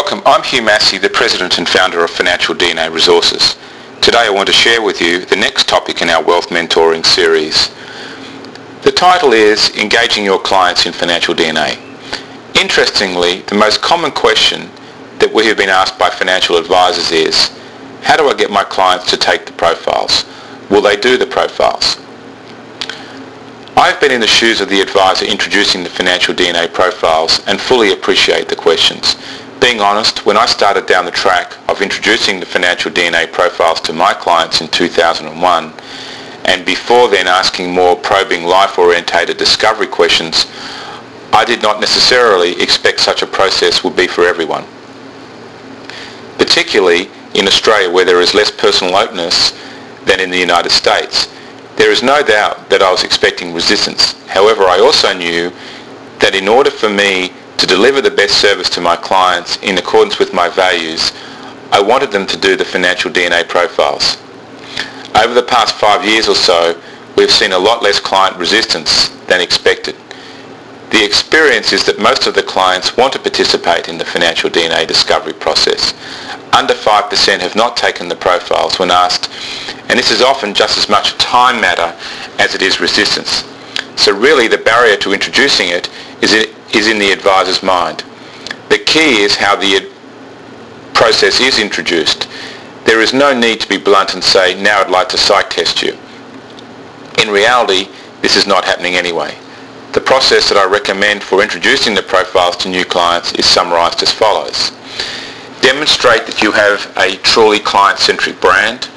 Welcome, I'm Hugh Massey, the President and Founder of Financial DNA Resources. Today I want to share with you the next topic in our Wealth Mentoring series. The title is Engaging Your Clients in Financial DNA. Interestingly, the most common question that we have been asked by financial advisors is, how do I get my clients to take the profiles? Will they do the profiles? I've been in the shoes of the advisor introducing the financial DNA profiles and fully appreciate the questions. Being honest, when I started down the track of introducing the financial DNA profiles to my clients in 2001, and before then asking more probing life-orientated discovery questions, I did not necessarily expect such a process would be for everyone. Particularly in Australia where there is less personal openness than in the United States. There is no doubt that I was expecting resistance. However, I also knew that in order for me to deliver the best service to my clients in accordance with my values, I wanted them to do the financial DNA profiles. Over the past five years or so, we've seen a lot less client resistance than expected. The experience is that most of the clients want to participate in the financial DNA discovery process. Under 5% have not taken the profiles when asked and this is often just as much a time matter as it is resistance. So really the barrier to introducing it is, is in the advisor's mind. The key is how the process is introduced. There is no need to be blunt and say, now I'd like to psych test you. In reality, this is not happening anyway. The process that I recommend for introducing the profiles to new clients is summarised as follows. Demonstrate that you have a truly client-centric brand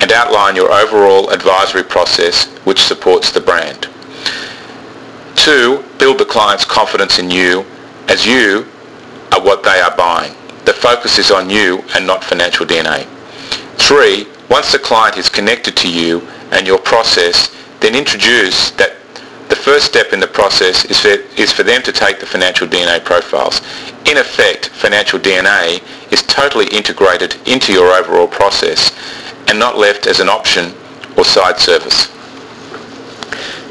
and outline your overall advisory process which supports the brand. Two, build the client's confidence in you as you are what they are buying. The focus is on you and not financial DNA. Three, once the client is connected to you and your process, then introduce that the first step in the process is for, is for them to take the financial DNA profiles. In effect, financial DNA is totally integrated into your overall process and not left as an option or side service.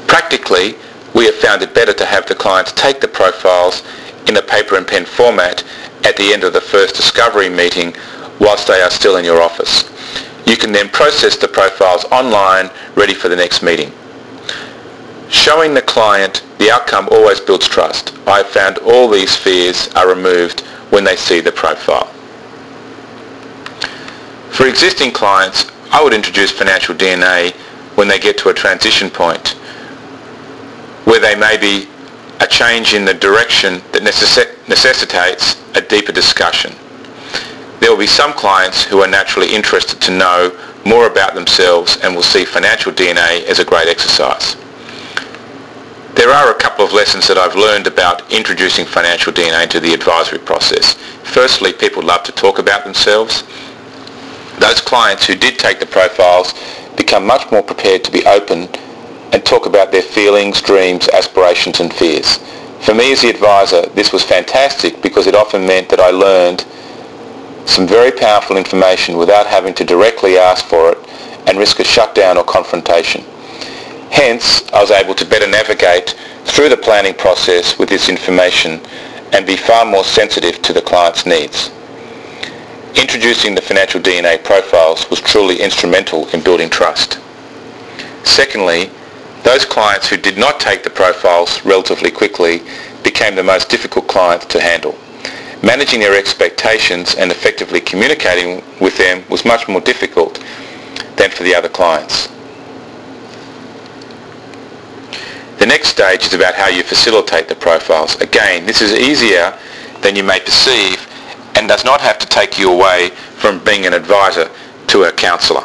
Practically, we have found it better to have the clients take the profiles in a paper and pen format at the end of the first discovery meeting whilst they are still in your office. You can then process the profiles online ready for the next meeting. Showing the client the outcome always builds trust. I have found all these fears are removed when they see the profile. For existing clients, I would introduce financial DNA when they get to a transition point where they may be a change in the direction that necess- necessitates a deeper discussion. There will be some clients who are naturally interested to know more about themselves and will see financial DNA as a great exercise. There are a couple of lessons that I've learned about introducing financial DNA into the advisory process. Firstly, people love to talk about themselves those clients who did take the profiles become much more prepared to be open and talk about their feelings, dreams, aspirations and fears. For me as the advisor, this was fantastic because it often meant that I learned some very powerful information without having to directly ask for it and risk a shutdown or confrontation. Hence, I was able to better navigate through the planning process with this information and be far more sensitive to the client's needs. Introducing the financial DNA profiles was truly instrumental in building trust. Secondly, those clients who did not take the profiles relatively quickly became the most difficult clients to handle. Managing their expectations and effectively communicating with them was much more difficult than for the other clients. The next stage is about how you facilitate the profiles. Again, this is easier than you may perceive and does not have to take you away from being an advisor to a counsellor.